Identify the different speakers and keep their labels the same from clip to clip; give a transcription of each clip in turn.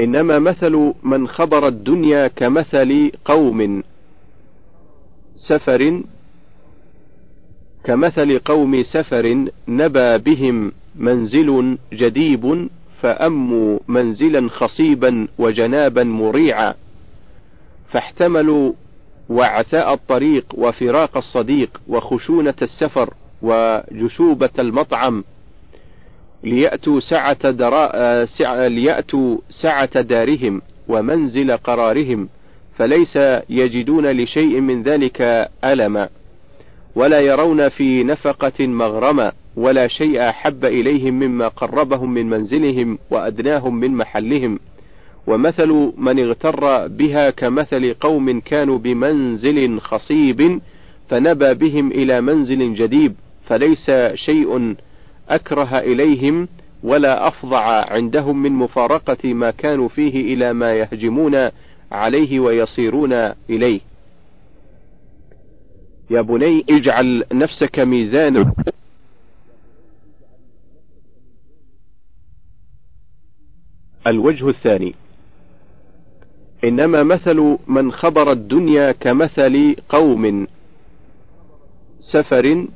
Speaker 1: إنما مثل من خبر الدنيا كمثل قوم سفر كمثل قوم سفر نبى بهم منزل جديب فأموا منزلا خصيبا وجنابا مريعا فاحتملوا وعثاء الطريق وفراق الصديق وخشونة السفر وجشوبة المطعم. ليأتوا سعة دراء سع ليأتوا سعة دارهم ومنزل قرارهم فليس يجدون لشيء من ذلك ألما ولا يرون في نفقة مغرما ولا شيء أحب إليهم مما قربهم من منزلهم وأدناهم من محلهم. ومثل من اغتر بها كمثل قوم كانوا بمنزل خصيب فنبى بهم إلى منزل جديب فليس شيء أكره إليهم ولا أفظع عندهم من مفارقة ما كانوا فيه إلى ما يهجمون عليه ويصيرون إليه. يا بني اجعل نفسك ميزانا الوجه الثاني إنما مثل من خبر الدنيا كمثل قوم سفر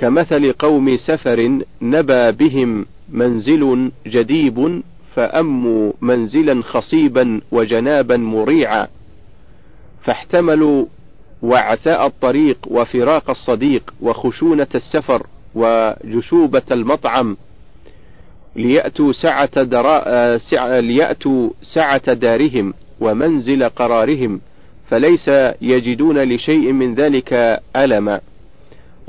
Speaker 1: كمثل قوم سفر نبى بهم منزل جديب فأموا منزلا خصيبا وجنابا مريعا فاحتملوا وعثاء الطريق وفراق الصديق وخشونة السفر وجشوبة المطعم ليأتوا سعة دراء سع ليأتوا سعة دارهم ومنزل قرارهم فليس يجدون لشيء من ذلك ألما.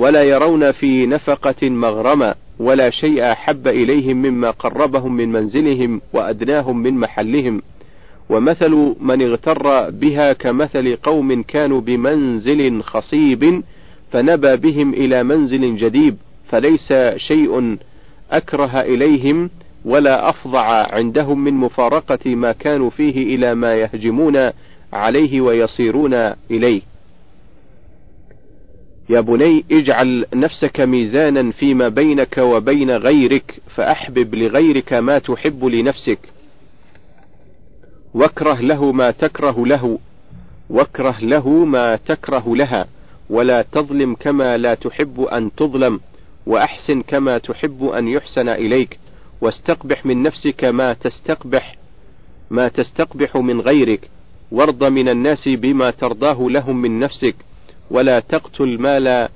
Speaker 1: ولا يرون في نفقة مغرما ولا شيء أحب إليهم مما قربهم من منزلهم وأدناهم من محلهم ومثل من اغتر بها كمثل قوم كانوا بمنزل خصيب فنبى بهم إلى منزل جديب فليس شيء أكره إليهم ولا أفظع عندهم من مفارقة ما كانوا فيه إلى ما يهجمون عليه ويصيرون إليه. يا بني اجعل نفسك ميزانا فيما بينك وبين غيرك فأحبب لغيرك ما تحب لنفسك. واكره له ما تكره له واكره له ما تكره لها. ولا تظلم كما لا تحب أن تظلم وأحسن كما تحب أن يحسن إليك. واستقبح من نفسك ما تستقبح ما تستقبح من غيرك. وارض من الناس بما ترضاه لهم من نفسك. ولا تقتل ما لا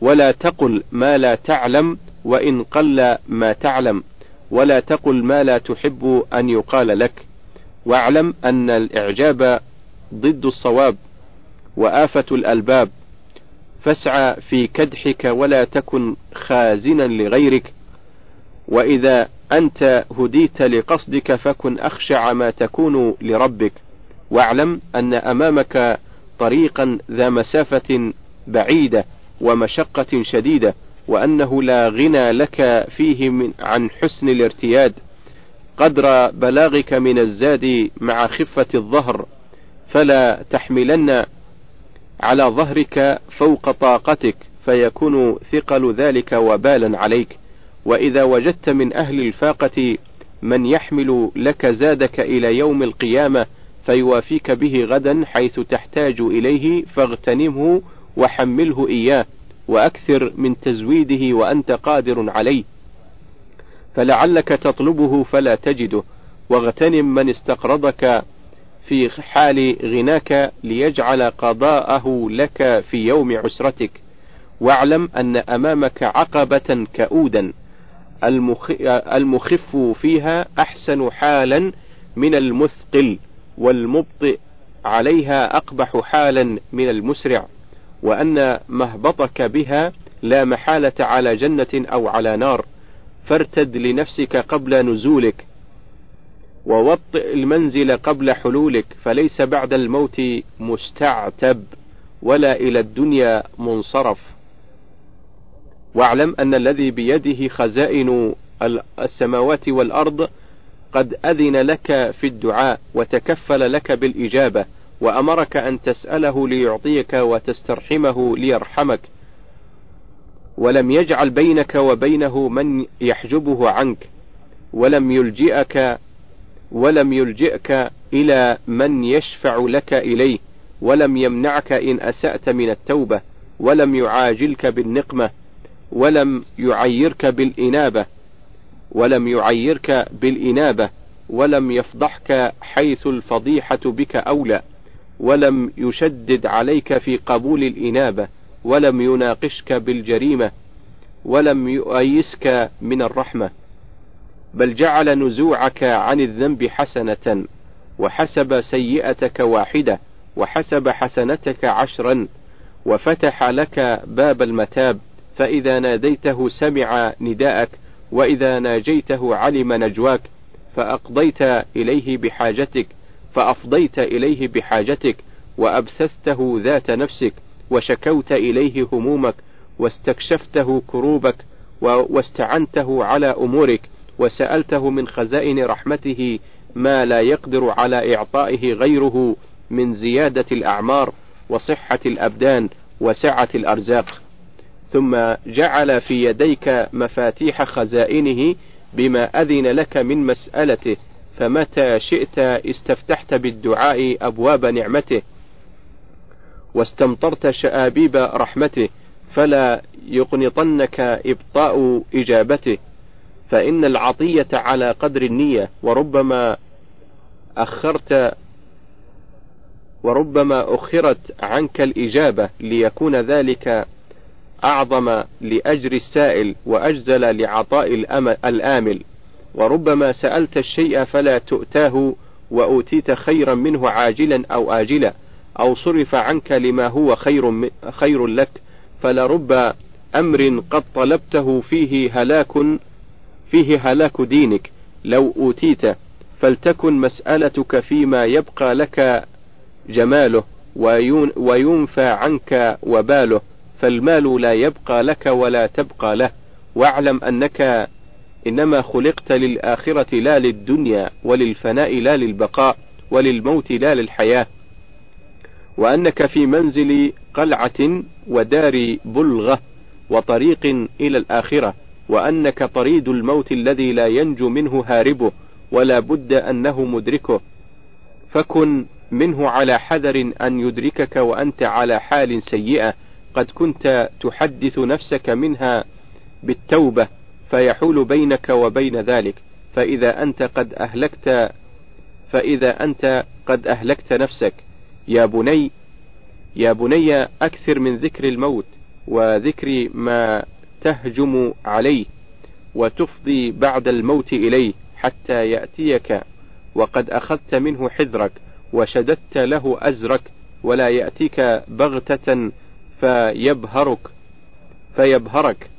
Speaker 1: ولا تقل ما لا تعلم وإن قل ما تعلم ولا تقل ما لا تحب أن يقال لك. واعلم أن الإعجاب ضد الصواب وآفة الألباب. فاسعى في كدحك ولا تكن خازنا لغيرك. وإذا أنت هديت لقصدك فكن أخشع ما تكون لربك. واعلم أن أمامك طريقا ذا مسافة بعيدة ومشقة شديدة وأنه لا غنى لك فيه من عن حسن الارتياد. قدر بلاغك من الزاد مع خفة الظهر فلا تحملن على ظهرك فوق طاقتك فيكون ثقل ذلك وبالا عليك. وإذا وجدت من أهل الفاقة من يحمل لك زادك إلى يوم القيامة فيوافيك به غدا حيث تحتاج إليه فاغتنمه وحمله إياه وأكثر من تزويده وأنت قادر عليه. فلعلك تطلبه فلا تجده واغتنم من استقرضك في حال غناك ليجعل قضاءه لك في يوم عسرتك. واعلم أن أمامك عقبة كؤودا المخف فيها أحسن حالا من المثقل. والمبطئ عليها أقبح حالا من المسرع وأن مهبطك بها لا محالة على جنة أو على نار فارتد لنفسك قبل نزولك ووطئ المنزل قبل حلولك فليس بعد الموت مستعتب ولا إلى الدنيا منصرف. واعلم أن الذي بيده خزائن السماوات والأرض قد أذن لك في الدعاء وتكفل لك بالإجابة وأمرك أن تسأله ليعطيك وتسترحمه ليرحمك. ولم يجعل بينك وبينه من يحجبه عنك. ولم يلجئك ولم يلجئك إلى من يشفع لك إليه. ولم يمنعك إن أسأت من التوبة. ولم يعاجلك بالنقمة. ولم يعيرك بالإنابة. ولم يعيرك بالإنابة ولم يفضحك حيث الفضيحة بك أولى ولم يشدد عليك في قبول الإنابة ولم يناقشك بالجريمة ولم يؤيسك من الرحمة. بل جعل نزوعك عن الذنب حسنة وحسب سيئتك واحدة وحسب حسنتك عشرا وفتح لك باب المتاب فإذا ناديته سمع نداءك وإذا ناجيته علم نجواك فأقضيت إليه بحاجتك فأفضيت إليه بحاجتك وأبثثته ذات نفسك وشكوت إليه همومك واستكشفته كروبك واستعنته على أمورك وسألته من خزائن رحمته ما لا يقدر على إعطائه غيره من زيادة الأعمار وصحة الأبدان وسعة الأرزاق. ثم جعل في يديك مفاتيح خزائنه بما أذن لك من مسألته فمتى شئت استفتحت بالدعاء أبواب نعمته واستمطرت شآبيب رحمته فلا يقنطنك إبطاء إجابته. فإن العطية على قدر النية وربما أخرت وربما أخرت عنك الإجابة ليكون ذلك أعظم لأجر السائل وأجزل لعطاء الآمل. وربما سألت الشيء فلا تؤتاه وأوتيت خيرا منه عاجلا أو آجلا أو صرف عنك لما هو خير خير لك فلرب أمر قد طلبته فيه هلاك فيه هلاك دينك. لو أوتيت فلتكن مسألتك فيما يبقى لك جماله وينفى عنك وباله. فالمال لا يبقى لك ولا تبقى له واعلم أنك إنما خلقت للآخرة لا للدنيا وللفناء لا للبقاء وللموت لا للحياة. وأنك في منزل قلعة ودار بلغة وطريق إلى الآخرة وأنك طريد الموت الذي لا ينجو منه هاربه ولا بد أنه مدركه. فكن منه على حذر أن يدركك وأنت على حال سيئة. قد كنت تحدث نفسك منها بالتوبة فيحول بينك وبين ذلك. فإذا أنت قد أهلكت فإذا أنت قد أهلكت نفسك. يا بني يا بني أكثر من ذكر الموت وذكر ما تهجم عليه وتفضي بعد الموت إليه حتى يأتيك. وقد أخذت منه حذرك وشددت له أزرك ولا يأتيك بغتة فيبهرك فيبهرك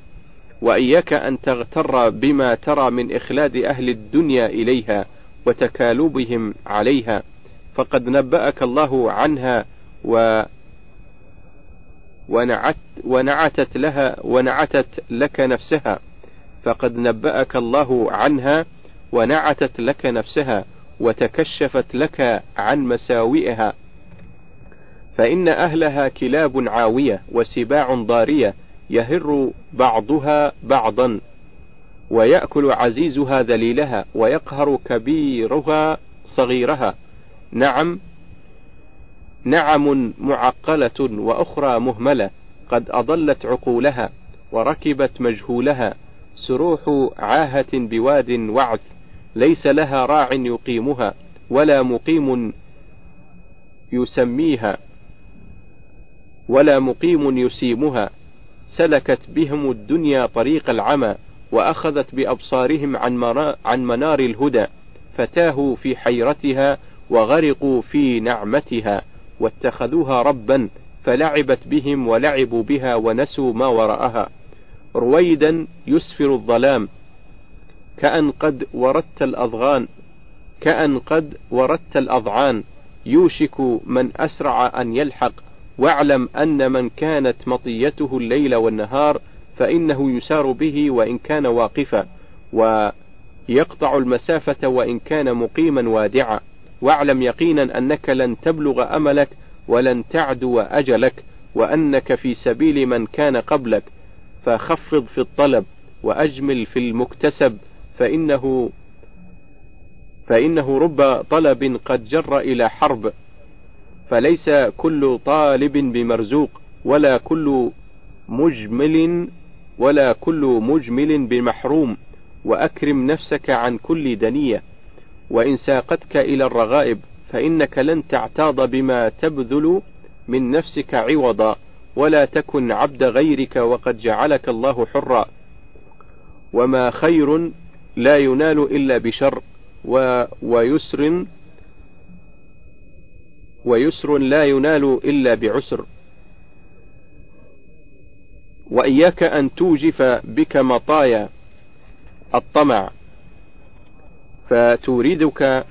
Speaker 1: وإياك أن تغتر بما ترى من إخلاد أهل الدنيا إليها وتكالبهم عليها فقد نبأك الله عنها و ونعت ونعتت لها ونعتت لك نفسها فقد نبأك الله عنها ونعتت لك نفسها وتكشفت لك عن مساوئها. فإن أهلها كلاب عاوية وسباع ضارية يهر بعضها بعضا ويأكل عزيزها ذليلها ويقهر كبيرها صغيرها. نعم نعم معقلة وأخرى مهملة قد أضلت عقولها وركبت مجهولها. سروح عاهة بواد وعث ليس لها راع يقيمها ولا مقيم يسميها. ولا مقيم يسيمها سلكت بهم الدنيا طريق العمى وأخذت بأبصارهم عن, عن منار الهدى فتاهوا في حيرتها وغرقوا في نعمتها واتخذوها ربا فلعبت بهم ولعبوا بها ونسوا ما وراءها. رويدا يسفر الظلام كأن قد وردت الأضغان كأن قد وردت الأضعان يوشك من أسرع أن يلحق واعلم أن من كانت مطيته الليل والنهار فإنه يسار به وإن كان واقفا ويقطع المسافة وإن كان مقيما وادعا. واعلم يقينا أنك لن تبلغ أملك ولن تعدو أجلك وأنك في سبيل من كان قبلك. فخفض في الطلب وأجمل في المكتسب فإنه فإنه رب طلب قد جر إلى حرب. فليس كل طالب بمرزوق ولا كل مجمل ولا كل مجمل بمحروم. وأكرم نفسك عن كل دنية. وإن ساقتك إلى الرغائب فإنك لن تعتاض بما تبذل من نفسك عوضا. ولا تكن عبد غيرك وقد جعلك الله حرا. وما خير لا ينال إلا بشر. و ويسر ويسر لا ينال إلا بعسر. وإياك أن توجف بك مطايا الطمع فتوردك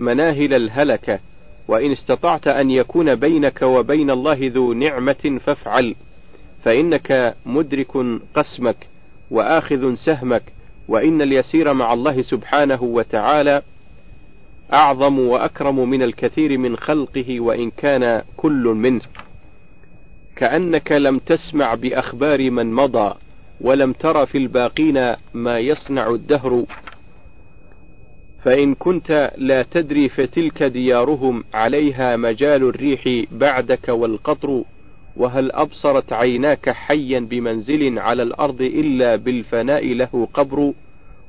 Speaker 1: مناهل الهلكة وإن استطعت أن يكون بينك وبين الله ذو نعمة فافعل فإنك مدرك قسمك وآخذ سهمك وإن اليسير مع الله سبحانه وتعالى أعظم وأكرم من الكثير من خلقه وإن كان كل منه. كأنك لم تسمع بأخبار من مضى ولم تر في الباقين ما يصنع الدهر. فإن كنت لا تدري فتلك ديارهم عليها مجال الريح بعدك والقطر وهل أبصرت عيناك حيا بمنزل على الأرض إلا بالفناء له قبر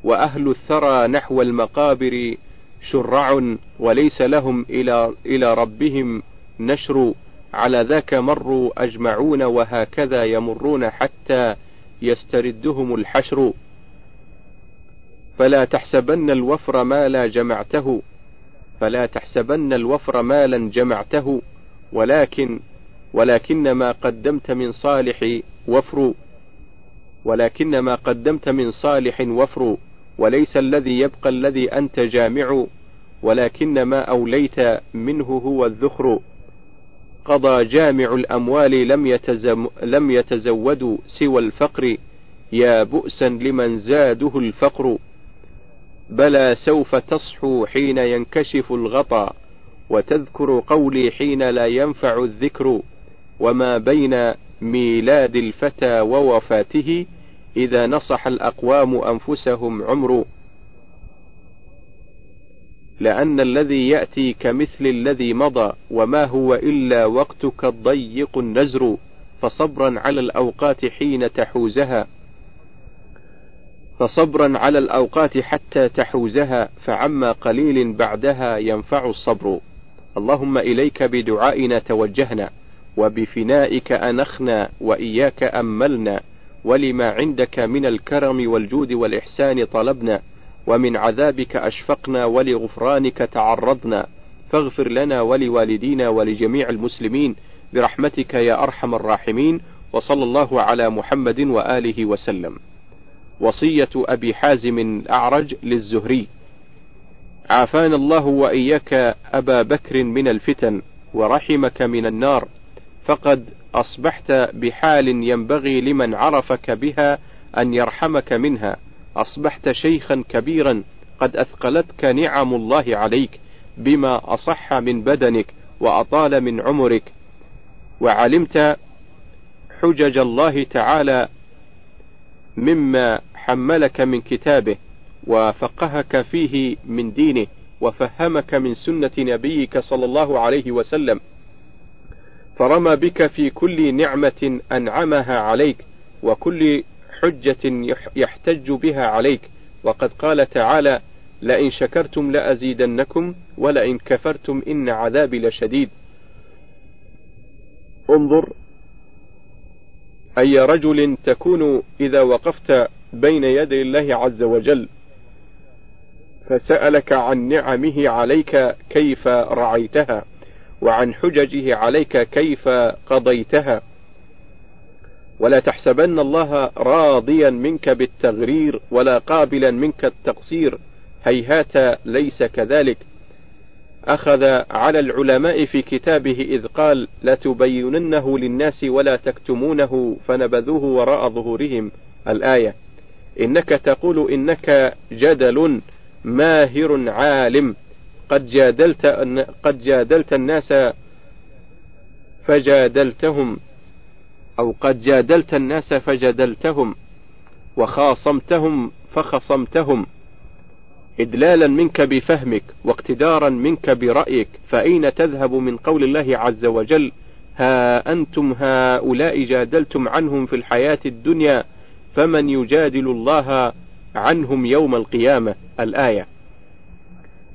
Speaker 1: وأهل الثرى نحو المقابر شرع وليس لهم إلى, إلى ربهم نشر. على ذاك مروا أجمعون وهكذا يمرون حتى يستردهم الحشر. فلا تحسبن الوفر مالا جمعته فلا تحسبن الوفر مالا جمعته. ولكن ولكن ما قدمت من صالح وفر. ولكن ما قدمت من صالح وفر. وليس الذي يبقى الذي أنت جامع ولكن ما أوليت منه هو الذخر. قضى جامع الأموال لم, يتزم لم يتزودوا سوى الفقر. يا بؤسا لمن زاده الفقر. بلى سوف تصحو حين ينكشف الغطا وتذكر قولي حين لا ينفع الذكر. وما بين ميلاد الفتى ووفاته إذا نصح الأقوام أنفسهم عمر لأن الذي يأتي كمثل الذي مضى وما هو إلا وقتك الضيق النزر فصبرا على الأوقات حين تحوزها. فصبرا على الأوقات حتى تحوزها فعما قليل بعدها ينفع الصبر. اللهم إليك بدعائنا توجهنا وبفنائك أنخنا وإياك أملنا. ولما عندك من الكرم والجود والإحسان طلبنا ومن عذابك أشفقنا ولغفرانك تعرضنا. فاغفر لنا ولوالدينا ولجميع المسلمين برحمتك يا أرحم الراحمين وصلى الله على محمد وآله وسلم. وصية أبي حازم الأعرج للزهري. عافانا الله وإياك أبا بكر من الفتن ورحمك من النار. فقد أصبحت بحال ينبغي لمن عرفك بها أن يرحمك منها. أصبحت شيخا كبيرا قد أثقلتك نعم الله عليك بما أصح من بدنك وأطال من عمرك. وعلمت حجج الله تعالى مما حملك من كتابه وفقهك فيه من دينه وفهمك من سنة نبيك صلى الله عليه وسلم. فرمى بك في كل نعمة أنعمها عليك وكل حجة يحتج بها عليك. وقد قال تعالى لئن شكرتم لأزيدنكم ولئن كفرتم إن عذابي لشديد. انظر أي رجل تكون إذا وقفت بين يدي الله عز وجل فسألك عن نعمه عليك كيف رعيتها. وعن حججه عليك كيف قضيتها. ولا تحسبن الله راضيا منك بالتغرير ولا قابلا منك التقصير. هيهات ليس كذلك. أخذ على العلماء في كتابه إذ قال لتبيننه للناس ولا تكتمونه فنبذوه وراء ظهورهم. الآية إنك تقول إنك جدل ماهر عالم. قد جادلت قد جادلت الناس فجادلتهم أو قد جادلت الناس فجدلتهم وخاصمتهم فخصمتهم. إدلالا منك بفهمك واقتدارا منك برأيك فأين تذهب من قول الله عز وجل؟ ها أنتم هؤلاء جادلتم عنهم في الحياة الدنيا فمن يجادل الله عنهم يوم القيامة؟ الآية.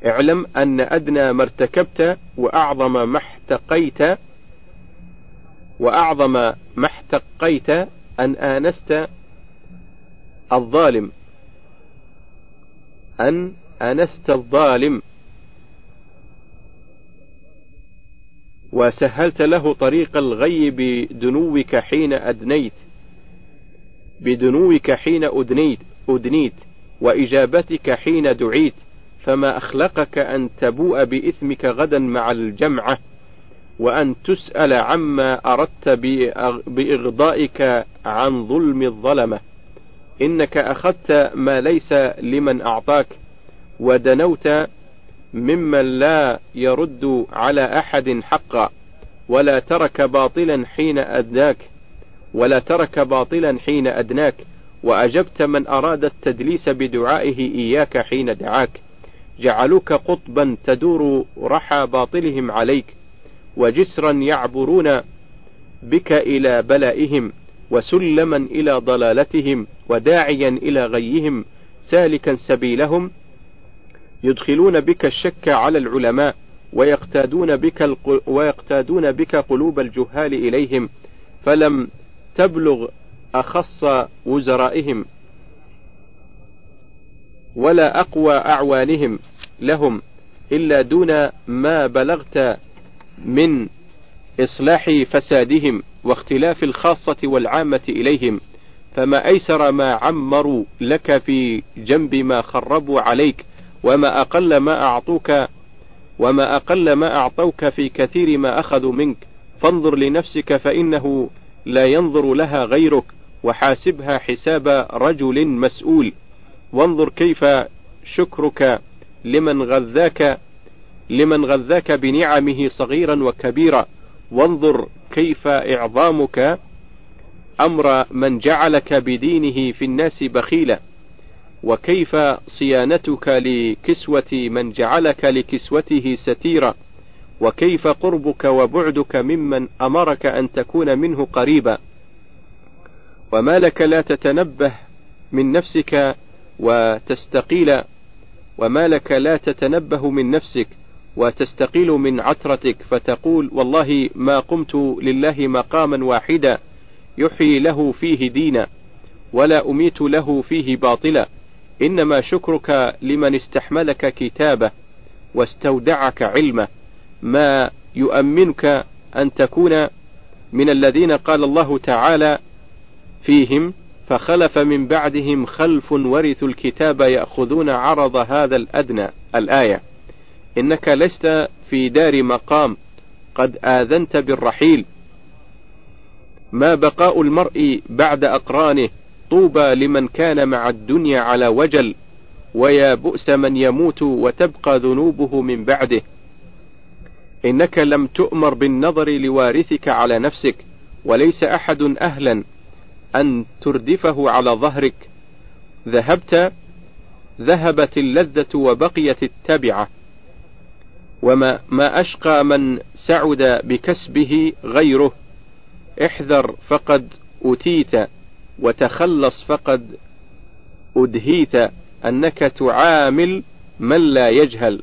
Speaker 1: اعلم أن أدنى ما ارتكبت وأعظم ما احتقيت وأعظم ما احتقيت أن آنست الظالم. أن أنست الظالم. وسهلت له طريق الغي بدنوك حين أدنيت. بدنوك حين أدنيت أدنيت وإجابتك حين دعيت. فما أخلقك أن تبوء بإثمك غدا مع الجمعة وأن تسأل عما أردت بإغضائك عن ظلم الظلمة. إنك أخذت ما ليس لمن أعطاك ودنوت ممن لا يرد على أحد حقا. ولا ترك باطلا حين أدناك ولا ترك باطلا حين أدناك. وأجبت من أراد التدليس بدعائه إياك حين دعاك. جعلوك قطبا تدور رحى باطلهم عليك وجسرا يعبرون بك إلى بلائهم وسلما إلى ضلالتهم وداعيا إلى غيهم سالكا سبيلهم يدخلون بك الشك على العلماء ويقتادون بك ويقتادون بك قلوب الجهال إليهم فلم تبلغ أخص وزرائهم. ولا أقوى أعوانهم لهم إلا دون ما بلغت من إصلاح فسادهم واختلاف الخاصة والعامة إليهم. فما أيسر ما عمروا لك في جنب ما خربوا عليك وما أقل ما أعطوك وما أقل ما أعطوك في كثير ما أخذوا منك. فانظر لنفسك فإنه لا ينظر لها غيرك وحاسبها حساب رجل مسؤول. وانظر كيف شكرك لمن غذاك لمن غذاك بنعمه صغيرا وكبيرا. وانظر كيف إعظامك أمر من جعلك بدينه في الناس بخيلا. وكيف صيانتك لكسوة من جعلك لكسوته ستيرا. وكيف قربك وبعدك ممن أمرك أن تكون منه قريبا. وما لك لا تتنبه من نفسك وتستقيل وما لك لا تتنبه من نفسك وتستقيل من عترتك فتقول والله ما قمت لله مقاما واحدا يحيي له فيه دينا ولا أميت له فيه باطلا إنما شكرك لمن استحملك كتابه واستودعك علمه ما يؤمنك أن تكون من الذين قال الله تعالى فيهم فخلف من بعدهم خلف ورثوا الكتاب يأخذون عرض هذا الأدنى الآية. إنك لست في دار مقام قد آذنت بالرحيل. ما بقاء المرء بعد أقرانه طوبى لمن كان مع الدنيا على وجل ويا بؤس من يموت وتبقى ذنوبه من بعده. إنك لم تؤمر بالنظر لوارثك على نفسك وليس أحد أهلا. أن تردفه على ظهرك. ذهبت ذهبت اللذة وبقيت التبعة. وما ما أشقى من سعد بكسبه غيره. احذر فقد أتيت وتخلص فقد أدهيت. أنك تعامل من لا يجهل.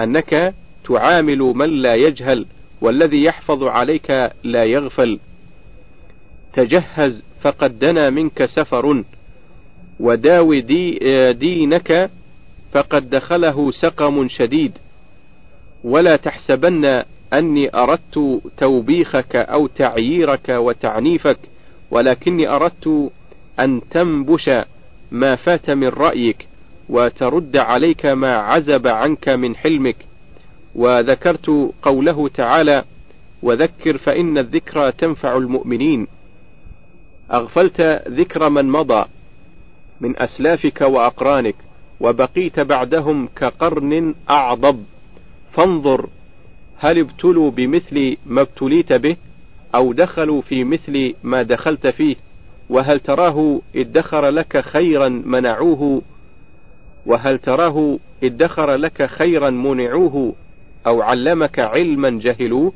Speaker 1: أنك تعامل من لا يجهل. والذي يحفظ عليك لا يغفل. تجهز فقد دنا منك سفر وداو دي دينك فقد دخله سقم شديد. ولا تحسبن أني أردت توبيخك أو تعييرك وتعنيفك ولكني أردت أن تنبش ما فات من رأيك وترد عليك ما عزب عنك من حلمك. وذكرت قوله تعالى وذكر فإن الذكرى تنفع المؤمنين أغفلت ذكر من مضى من أسلافك وأقرانك وبقيت بعدهم كقرن أعضب. فانظر هل ابتلوا بمثل ما ابتليت به أو دخلوا في مثل ما دخلت فيه؟ وهل تراه ادخر لك خيرا منعوه؟ وهل تراه ادخر لك خيرا منعوه أو علمك علما جهلوه؟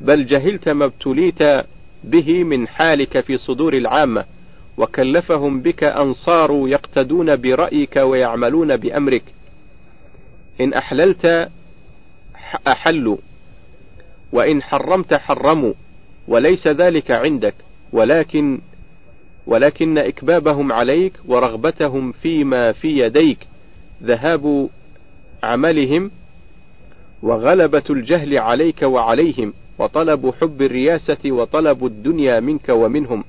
Speaker 1: بل جهلت ما ابتليت به من حالك في صدور العامة وكلفهم بك أنصار يقتدون برأيك ويعملون بأمرك. إن أحللت أحلوا وإن حرمت حرموا وليس ذلك عندك. ولكن ولكن إكبابهم عليك ورغبتهم فيما في يديك. ذهاب عملهم وغلبة الجهل عليك وعليهم. وطلب حب الرياسة وطلب الدنيا منك ومنهم.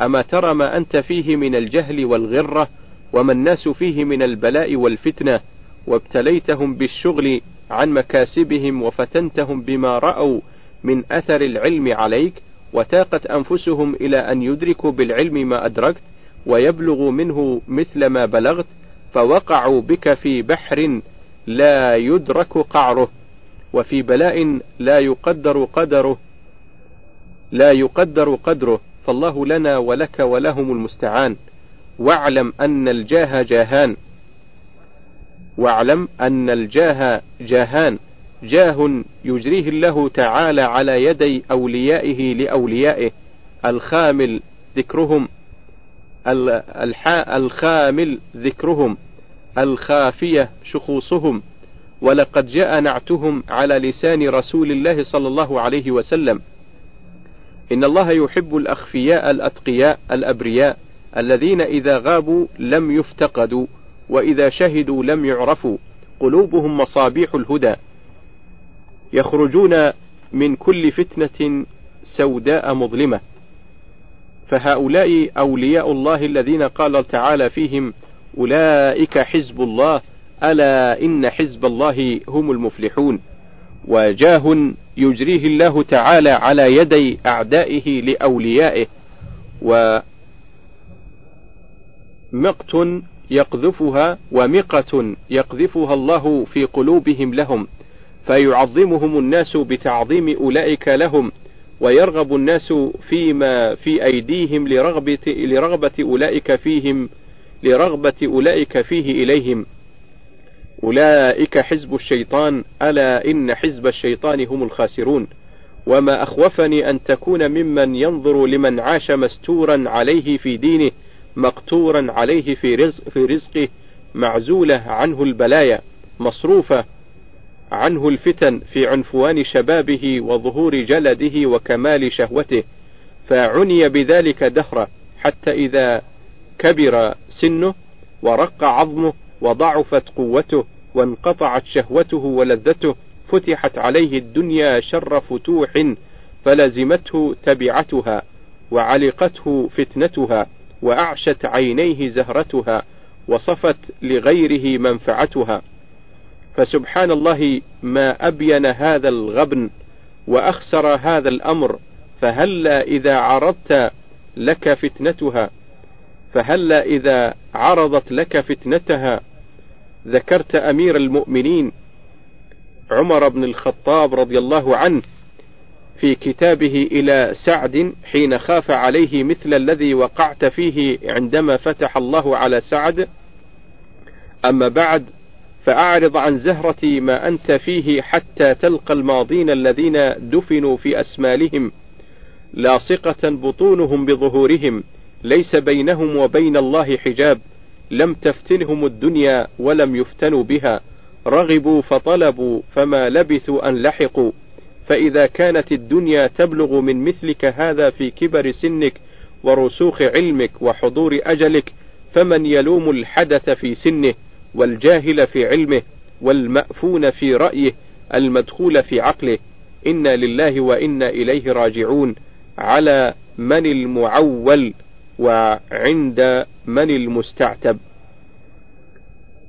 Speaker 1: أما ترى ما أنت فيه من الجهل والغرة وما الناس فيه من البلاء والفتنة وابتليتهم بالشغل عن مكاسبهم وفتنتهم بما رأوا من أثر العلم عليك وتاقت أنفسهم إلى أن يدركوا بالعلم ما أدركت ويبلغوا منه مثل ما بلغت فوقعوا بك في بحر لا يدرك قعره. وفي بلاء لا يقدر قدره لا يقدر قدره. فالله لنا ولك ولهم المستعان. واعلم أن الجاه جاهان. واعلم أن الجاه جاهان. جاه يجريه الله تعالى على يدي أوليائه لأوليائه. الخامل ذكرهم. الخامل ذكرهم. الخافية شخوصهم. ولقد جاء نعتهم على لسان رسول الله صلى الله عليه وسلم. إن الله يحب الأخفياء الأتقياء الأبرياء الذين إذا غابوا لم يفتقدوا وإذا شهدوا لم يعرفوا. قلوبهم مصابيح الهدى. يخرجون من كل فتنة سوداء مظلمة. فهؤلاء أولياء الله الذين قال تعالى فيهم أولئك حزب الله ألا إن حزب الله هم المفلحون وجاه يجريه الله تعالى على يدي أعدائه لأوليائه ومقت يقذفها ومقة يقذفها الله في قلوبهم لهم فيعظمهم الناس بتعظيم أولئك لهم ويرغب الناس فيما في أيديهم لرغبة, لرغبة أولئك فيهم لرغبة أولئك فيه إليهم أولئك حزب الشيطان ألا إن حزب الشيطان هم الخاسرون. وما أخوفني أن تكون ممن ينظر لمن عاش مستورا عليه في دينه مقتورا عليه في, رزق في رزقه معزولة عنه البلايا مصروفة عنه الفتن في عنفوان شبابه وظهور جلده وكمال شهوته. فعني بذلك دهرا حتى إذا كبر سنه ورق عظمه وضعفت قوته وانقطعت شهوته ولذته فتحت عليه الدنيا شر فتوح فلزمته تبعتها وعلقته فتنتها وأعشت عينيه زهرتها وصفت لغيره منفعتها. فسبحان الله ما أبين هذا الغبن وأخسر هذا الأمر فهلا إذا عرضت لك فتنتها فهلا إذا عرضت لك فتنتها ذكرت أمير المؤمنين عمر بن الخطاب رضي الله عنه في كتابه إلى سعد حين خاف عليه مثل الذي وقعت فيه عندما فتح الله على سعد. أما بعد فأعرض عن زهرة ما أنت فيه حتى تلقى الماضين الذين دفنوا في أسمالهم. لاصقة بطونهم بظهورهم ليس بينهم وبين الله حجاب. لم تفتنهم الدنيا ولم يفتنوا بها. رغبوا فطلبوا فما لبثوا أن لحقوا. فإذا كانت الدنيا تبلغ من مثلك هذا في كبر سنك ورسوخ علمك وحضور أجلك فمن يلوم الحدث في سنه والجاهل في علمه والمأفون في رأيه المدخول في عقله. إنا لله وإنا إليه راجعون. على من المعول. وعند من المستعتب.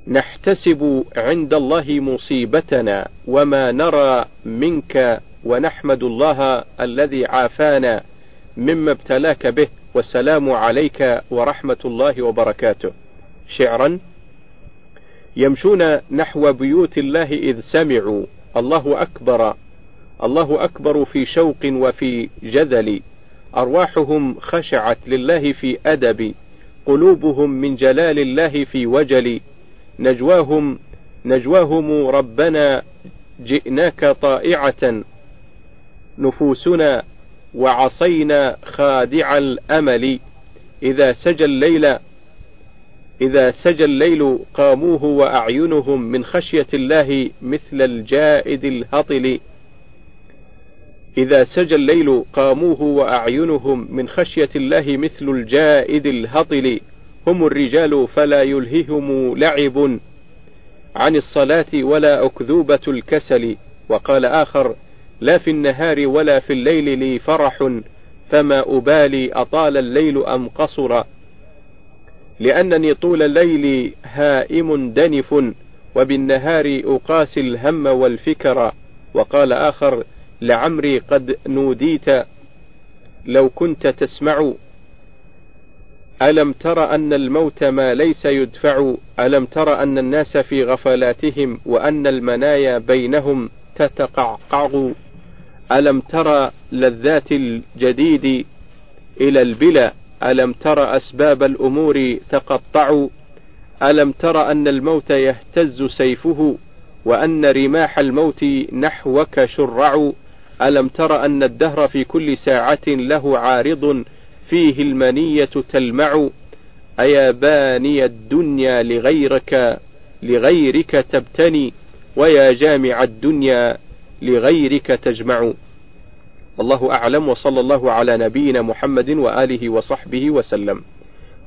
Speaker 1: نحتسب عند الله مصيبتنا وما نرى منك ونحمد الله الذي عافانا مما ابتلاك به والسلام عليك ورحمة الله وبركاته. شعرا يمشون نحو بيوت الله إذ سمعوا. الله أكبر الله أكبر في شوق وفي جذل أرواحهم خشعت لله في أدب قلوبهم من جلال الله في وجل. نجواهم نجواهم ربنا جئناك طائعة. نفوسنا وعصينا خادع الأمل. إذا سجى الليل إذا سجى الليل قاموه وأعينهم من خشية الله مثل الجائد الهطل. إذا سجى الليل قاموه وأعينهم من خشية الله مثل الجائد الهطل. هم الرجال فلا يلههم لعب عن الصلاة ولا أكذوبة الكسل. وقال آخر لا في النهار ولا في الليل لي فرح فما أبالي أطال الليل أم قصر. لأنني طول الليل هائم دنف وبالنهار أقاسي الهم والفكر. وقال آخر لعمري قد نوديت لو كنت تسمع. ألم تر أن الموت ما ليس يدفع؟ ألم تر أن الناس في غفلاتهم وأن المنايا بينهم تتقعقع؟ ألم تر لذات الجديد إلى البلا؟ ألم تر أسباب الأمور تقطع؟ ألم تر أن الموت يهتز سيفه وأن رماح الموت نحوك شرع؟ ألم تر أن الدهر في كل ساعة له عارض فيه المنية تلمع؟ أيا باني الدنيا لغيرك لغيرك تبتني ويا جامع الدنيا لغيرك تجمع. والله أعلم وصلى الله على نبينا محمد وآله وصحبه وسلم.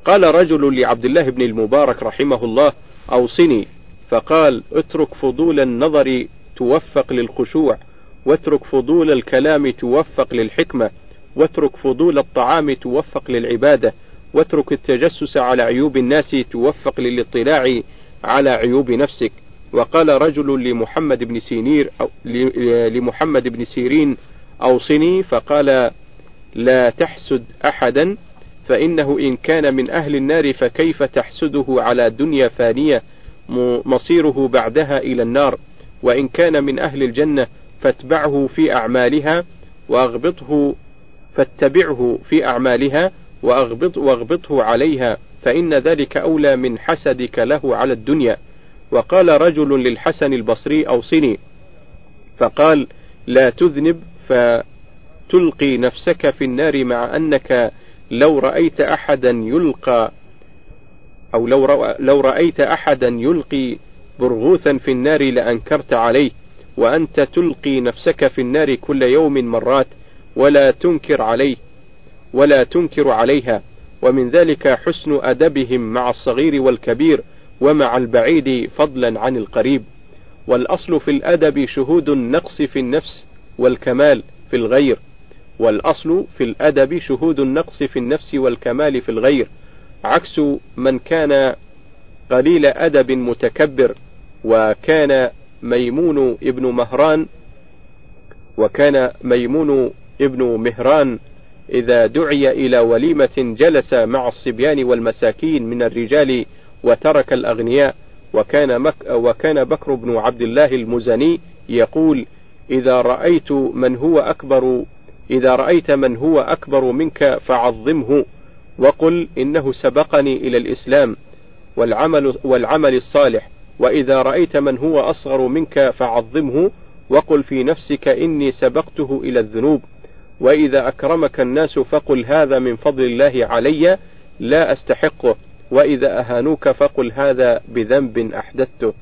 Speaker 1: قال رجل لعبد الله بن المبارك رحمه الله أوصني. فقال اترك فضول النظر توفق للخشوع. واترك فضول الكلام توفق للحكمة واترك فضول الطعام توفق للعبادة واترك التجسس على عيوب الناس توفق للاطلاع على عيوب نفسك. وقال رجل لمحمد بن سينير أو لمحمد بن سيرين أوصني. فقال لا تحسد أحدا فإنه إن كان من أهل النار فكيف تحسده على دنيا فانية مصيره بعدها إلى النار؟ وإن كان من أهل الجنة فاتبعه في أعمالها وأغبطه فاتبعه في أعمالها وأغبط واغبطه عليها فإن ذلك أولى من حسدك له على الدنيا. وقال رجل للحسن البصري أوصني فقال لا تذنب فتلقي نفسك في النار مع أنك لو رأيت أحدا يلقى أو لو, لو رأيت أحدا يلقي برغوثا في النار لأنكرت عليه. وأنت تلقي نفسك في النار كل يوم مرات ولا تنكر عليه ولا تنكر عليها. ومن ذلك حسن أدبهم مع الصغير والكبير ومع البعيد فضلا عن القريب. والأصل في الأدب شهود النقص في النفس والكمال في الغير. والأصل في الأدب شهود النقص في النفس والكمال في الغير. عكس من كان قليل أدب متكبر وكان ميمون ابن مهران وكان ميمون ابن مهران إذا دعي إلى وليمة جلس مع الصبيان والمساكين من الرجال وترك الأغنياء وكان, مك وكان بكر بن عبد الله المزني يقول إذا رأيت من هو أكبر إذا رأيت من هو أكبر منك فعظمه وقل إنه سبقني إلى الإسلام والعمل والعمل الصالح. وإذا رأيت من هو أصغر منك فعظمه وقل في نفسك إني سبقته إلى الذنوب. وإذا أكرمك الناس فقل هذا من فضل الله علي لا أستحقه. وإذا أهانوك فقل هذا بذنب أحدثته.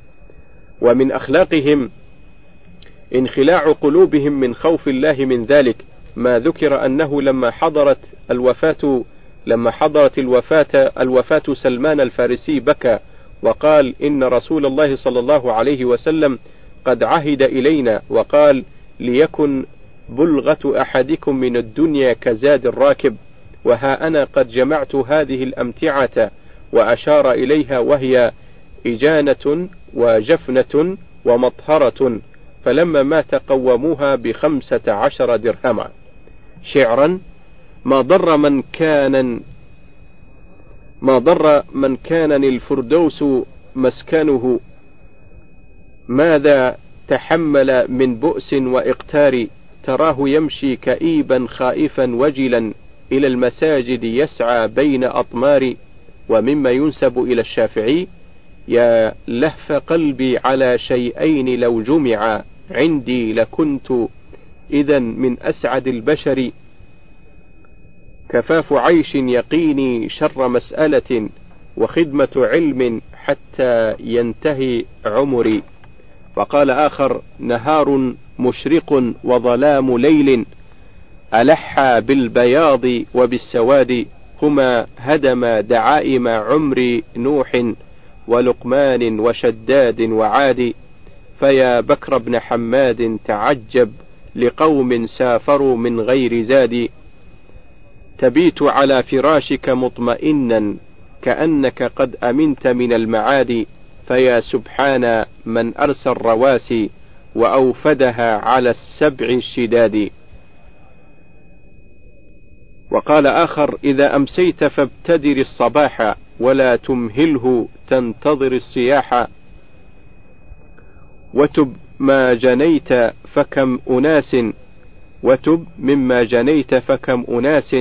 Speaker 1: ومن أخلاقهم انخلاع قلوبهم من خوف الله من ذلك. ما ذكر أنه لما حضرت الوفاة لما حضرت الوفاة الوفاة سلمان الفارسي بكى. وقال إن رسول الله صلى الله عليه وسلم قد عهد إلينا وقال ليكن بلغة أحدكم من الدنيا كزاد الراكب وها أنا قد جمعت هذه الأمتعة وأشار إليها وهي إجانة وجفنة ومطهرة فلما مات قوموها بخمسة عشر درهما. شعرا ما ضر من كان ما ضر من كان الفردوس مسكنه. ماذا تحمل من بؤس وإقتار؟ تراه يمشي كئيبا خائفا وجلا إلى المساجد يسعى بين أطمار. ومما ينسب إلى الشافعي يا لهف قلبي على شيئين لو جمعا عندي لكنت إذا من أسعد البشر. كفاف عيش يقيني شر مسألة وخدمة علم حتى ينتهي عمري. وقال آخر نهار مشرق وظلام ليل ألح بالبياض وبالسواد هما هدم دعائم عمر نوح ولقمان وشداد وعاد. فيا بكر بن حماد تعجب لقوم سافروا من غير زاد. تبيت على فراشك مطمئنا كأنك قد أمنت من المعاد فيا سبحان من أرسى الرواسي وأوفدها على السبع الشداد وقال آخر إذا أمسيت فابتدر الصباح ولا تمهله تنتظر الصياح وتب ما جنيت فكم أناس وتب مما جنيت فكم أناس.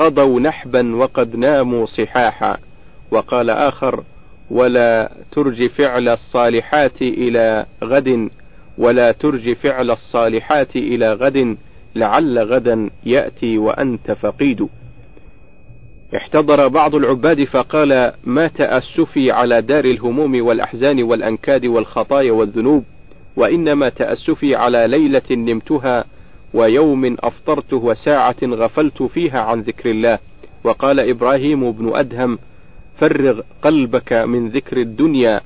Speaker 1: قضوا نحبا وقد ناموا صحاحا. وقال آخر ولا ترج فعل الصالحات إلى غد ولا ترج فعل الصالحات إلى غد لعل غدا يأتي وأنت فقيد. احتضر بعض العباد فقال ما تأسفي على دار الهموم والأحزان والأنكاد والخطايا والذنوب وإنما تأسفي على ليلة نمتها ويوم أفطرت وساعة غفلت فيها عن ذكر الله. وقال إبراهيم بن أدهم فرغ قلبك من ذكر الدنيا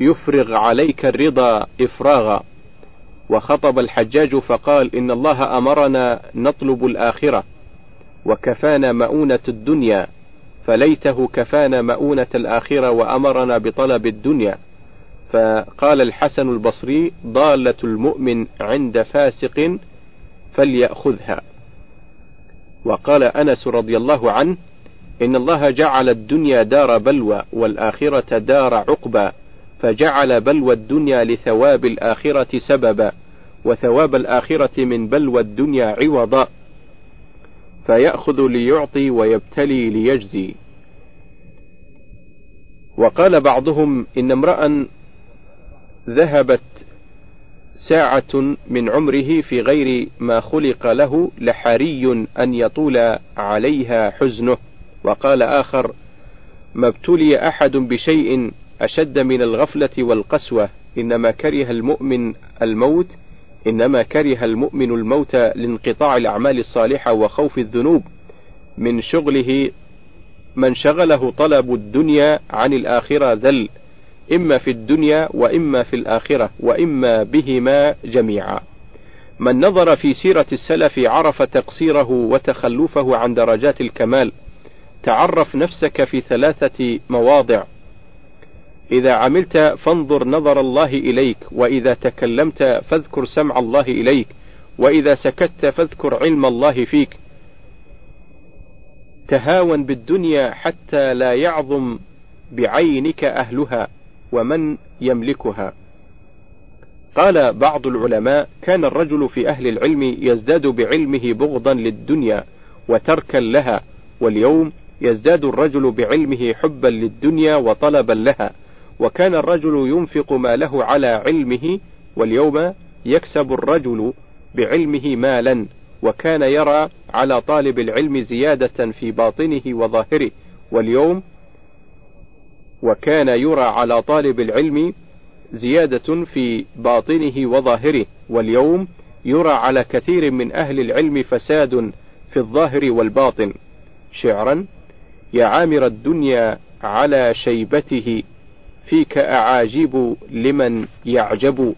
Speaker 1: يفرغ عليك الرضا إفراغا. وخطب الحجاج فقال إن الله أمرنا نطلب الآخرة وكفانا مؤونة الدنيا فليته كفانا مؤونة الآخرة وأمرنا بطلب الدنيا. فقال الحسن البصري ضالة المؤمن عند فاسق فليأخذها. وقال أنس رضي الله عنه إن الله جعل الدنيا دار بلوى والآخرة دار عقبى فجعل بلوى الدنيا لثواب الآخرة سببا وثواب الآخرة من بلوى الدنيا عوضا فيأخذ ليعطي ويبتلي ليجزي. وقال بعضهم إن امرأ ذهبت ساعة من عمره في غير ما خلق له لحري أن يطول عليها حزنه. وقال آخر ما ابتلي أحد بشيء أشد من الغفلة والقسوة. إنما كره المؤمن الموت إنما كره المؤمن الموت لانقطاع الأعمال الصالحة وخوف الذنوب. من شغله من شغله طلب الدنيا عن الآخرة ذل إما في الدنيا وإما في الآخرة وإما بهما جميعا. من نظر في سيرة السلف عرف تقصيره وتخلفه عن درجات الكمال تعرف نفسك في ثلاثة مواضع. إذا عملت فانظر نظر الله إليك وإذا تكلمت فاذكر سمع الله إليك وإذا سكت فاذكر علم الله فيك. تهاون بالدنيا حتى لا يعظم بعينك أهلها. ومن يملكها. قال بعض العلماء كان الرجل في أهل العلم يزداد بعلمه بغضا للدنيا وتركا لها واليوم يزداد الرجل بعلمه حبا للدنيا وطلبا لها وكان الرجل ينفق ماله على علمه واليوم يكسب الرجل بعلمه مالا وكان يرى على طالب العلم زيادة في باطنه وظاهره واليوم وكان يرى على طالب العلم زيادة في باطنه وظاهره واليوم يرى على كثير من أهل العلم فساد في الظاهر والباطن. شعرا يا عامر الدنيا على شيبته فيك أعاجب لمن يعجب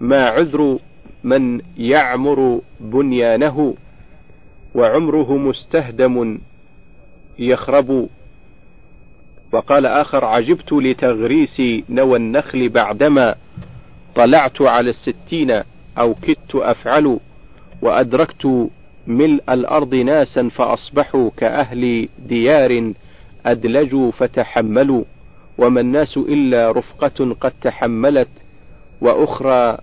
Speaker 1: ما عذر من يعمر بنيانه وعمره مستهدم يخرب وقال آخر عجبت لتغريس نوى النخل بعدما طلعت على الستين أو كدت أفعل وأدركت ملء الأرض ناسا فأصبحوا كأهل ديار أدلجوا فتحملوا وما الناس إلا رفقة قد تحملت وأخرى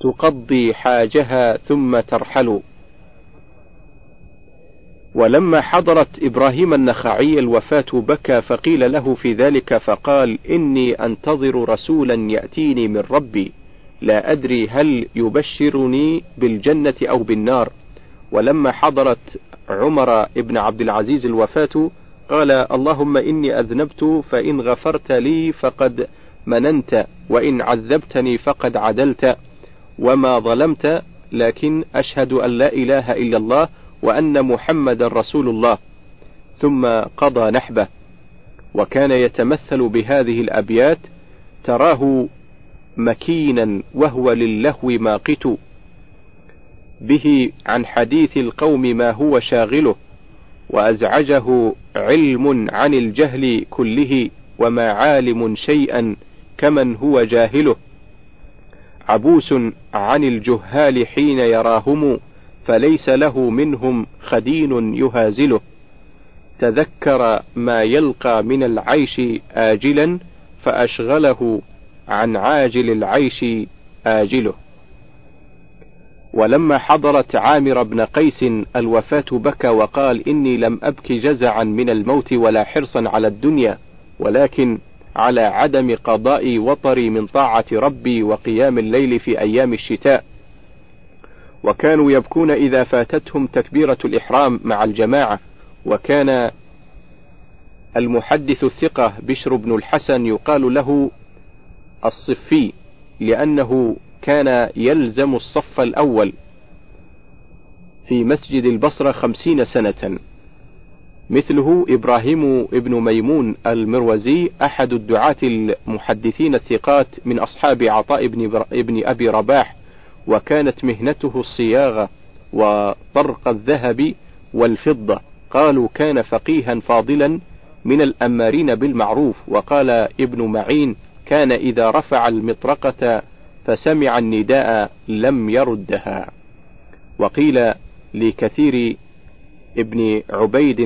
Speaker 1: تقضي حاجها ثم ترحل. ولما حضرت إبراهيم النخعي الوفاة بكى فقيل له في ذلك فقال إني أنتظر رسولا يأتيني من ربي لا أدري هل يبشرني بالجنة أو بالنار. ولما حضرت عمر بن عبد العزيز الوفاة قال اللهم إني أذنبت فإن غفرت لي فقد مننت وإن عذبتني فقد عدلت. وما ظلمت لكن أشهد أن لا إله إلا الله وأن محمد رسول الله ثم قضى نحبه وكان يتمثل بهذه الأبيات تراه مكينا وهو للهو ماقت به عن حديث القوم ما هو شاغله وأزعجه علم عن الجهل كله وما عالم شيئا كمن هو جاهله. عبوس عن الجهال حين يراهم فليس له منهم خدين يهازله. تذكر ما يلقى من العيش آجلا فأشغله عن عاجل العيش آجله. ولما حضرت عامر بن قيس الوفاة بكى وقال إني لم أبك جزعا من الموت ولا حرصا على الدنيا ولكن على عدم قضاء وطري من طاعة ربي وقيام الليل في أيام الشتاء. وكانوا يبكون إذا فاتتهم تكبيرة الإحرام مع الجماعة وكان المحدث الثقة بشر بن الحسن يقال له الصفي لأنه كان يلزم الصف الأول في مسجد البصرة خمسين سنة. مثله إبراهيم ابن ميمون المروزي أحد الدعاة المحدثين الثقات من أصحاب عطاء ابن, ابن أبي رباح. وكانت مهنته الصياغة وطرق الذهب والفضة. قالوا كان فقيها فاضلا من الأمارين بالمعروف. وقال ابن معين كان إذا رفع المطرقة فسمع النداء لم يردها. وقيل لكثير ابن عبيد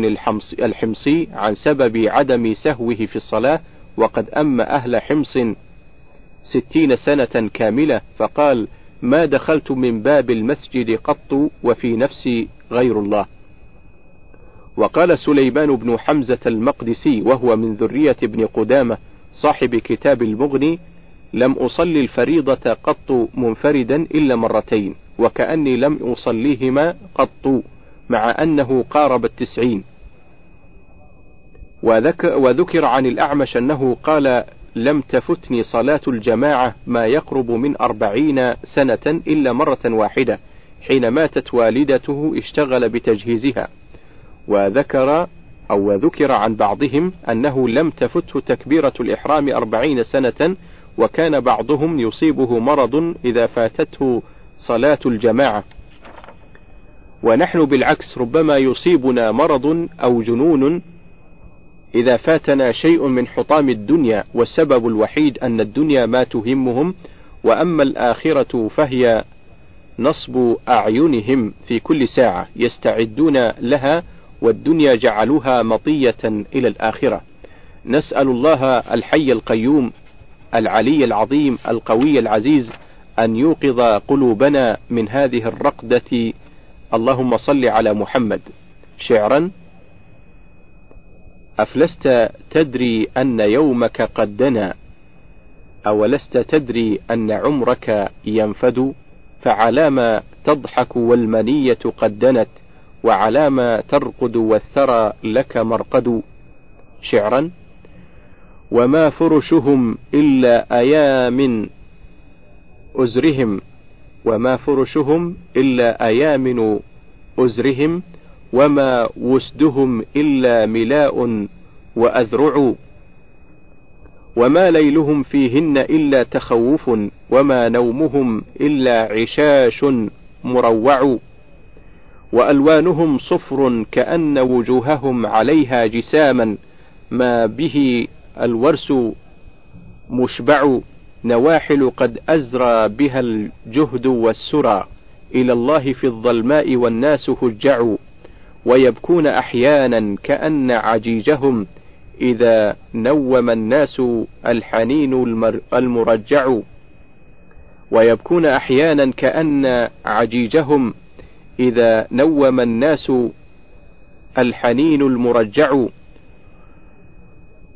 Speaker 1: الحمصي عن سبب عدم سهوه في الصلاة وقد أم أهل حمص ستين سنة كاملة فقال ما دخلت من باب المسجد قط وفي نفسي غير الله. وقال سليمان بن حمزة المقدسي وهو من ذرية ابن قدامة صاحب كتاب المغني لم أصلي الفريضة قط منفردا إلا مرتين وكأني لم أصليهما قط مع أنه قارب التسعين. وذكر عن الأعمش أنه قال لم تفتني صلاة الجماعة ما يقرب من أربعين سنة إلا مرة واحدة حين ماتت والدته اشتغل بتجهيزها. وذكر أو ذكر عن بعضهم أنه لم تفته تكبيرة الإحرام أربعين سنة وكان بعضهم يصيبه مرض إذا فاتته صلاة الجماعة. ونحن بالعكس ربما يصيبنا مرض أو جنون إذا فاتنا شيء من حطام الدنيا والسبب الوحيد أن الدنيا ما تهمهم وأما الآخرة فهي نصب أعينهم في كل ساعة يستعدون لها والدنيا جعلوها مطية إلى الآخرة. نسأل الله الحي القيوم العلي العظيم القوي العزيز أن يوقظ قلوبنا من هذه الرقدة. اللهم صل على محمد. شعرا أفلست تدري أن يومك قد دنا؟ أولست تدري أن عمرك ينفد؟ فعلام تضحك والمنية قد دنت وعلام ترقد والثرى لك مرقد. شعرا وما فرشهم إلا أيام أزرهم. وما فرشهم إلا أيامن أزرهم. وما وسدهم إلا ملاء وأذرع. وما ليلهم فيهن إلا تخوف وما نومهم إلا عشاش مروع. وألوانهم صفر كأن وجوههم عليها جساما ما به الورس مشبع. نواحل قد أزرى بها الجهد والسرى. إلى الله في الظلماء والناس هجعوا ويبكون أحيانا كأن عجيجهم إذا نوم الناس الحنين المرجع. ويبكون أحيانا كأن عجيجهم إذا نوم الناس الحنين المرجع.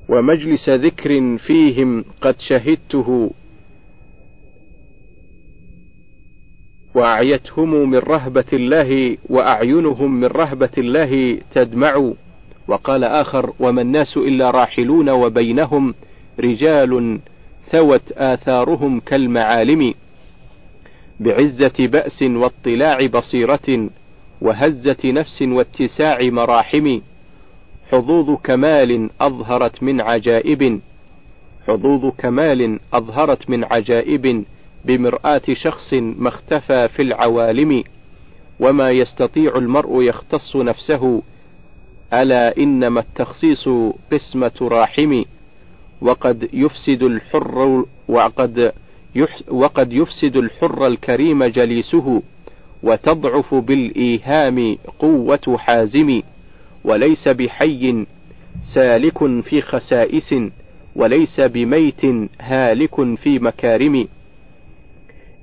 Speaker 1: ومجلس ذكر فيهم قد شهدته وأعيتهم من رهبة الله وأعينهم من رهبة الله تدمع. وقال آخر وما الناس إلا راحلون وبينهم رجال ثوت آثارهم كالمعالم بعزة بأس واطلاع بصيرة وهزة نفس واتساع مراحم. حظوظ كمال أظهرت من عجائب. حظوظ كمال أظهرت من عجائب. بمرآة شخص ما اختفى في العوالم وما يستطيع المرء يختص نفسه. ألا إنما التخصيص قسمة راحم وقد يفسد الحر وقد وقد يفسد الحر الكريم جليسه وتضعف بالإيهام قوة حازم. وليس بحي سالك في خسائس وليس بميت هالك في مكارم.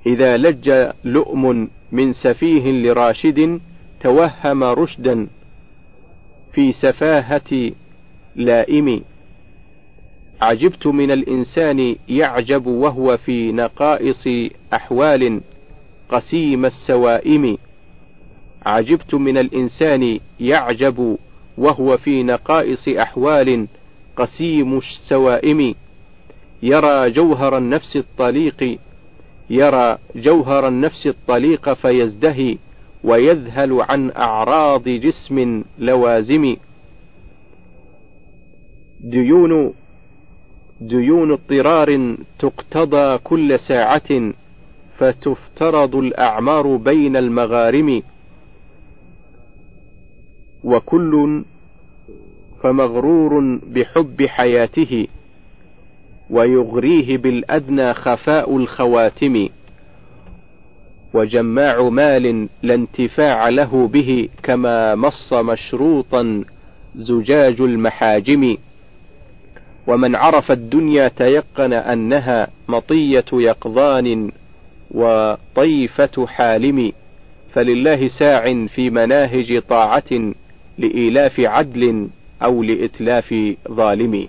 Speaker 1: إذا لج لؤم من سفيه لراشد توهم رشدا في سفاهة لائم. عجبت من الإنسان يعجب وهو في نقائص أحوال قسيم السوائم. عجبت من الإنسان يعجب وهو في نقائص أحوال قسيم السوائم. يرى جوهر النفس الطليق يرى جوهر النفس الطليق فيزدهي ويذهل عن أعراض جسم لوازم. ديون ديون اضطرار تقتضى كل ساعة فتفترض الأعمار بين المغارم. وكل فمغرور بحب حياته. ويغريه بالأدنى خفاء الخواتم. وجماع مال لا انتفاع له به كما مص مشروطا زجاج المحاجم. ومن عرف الدنيا تيقن أنها مطية يقظان وطيفة حالم. فلله ساع في مناهج طاعة لإيلاف عدل أو لإتلاف ظالم.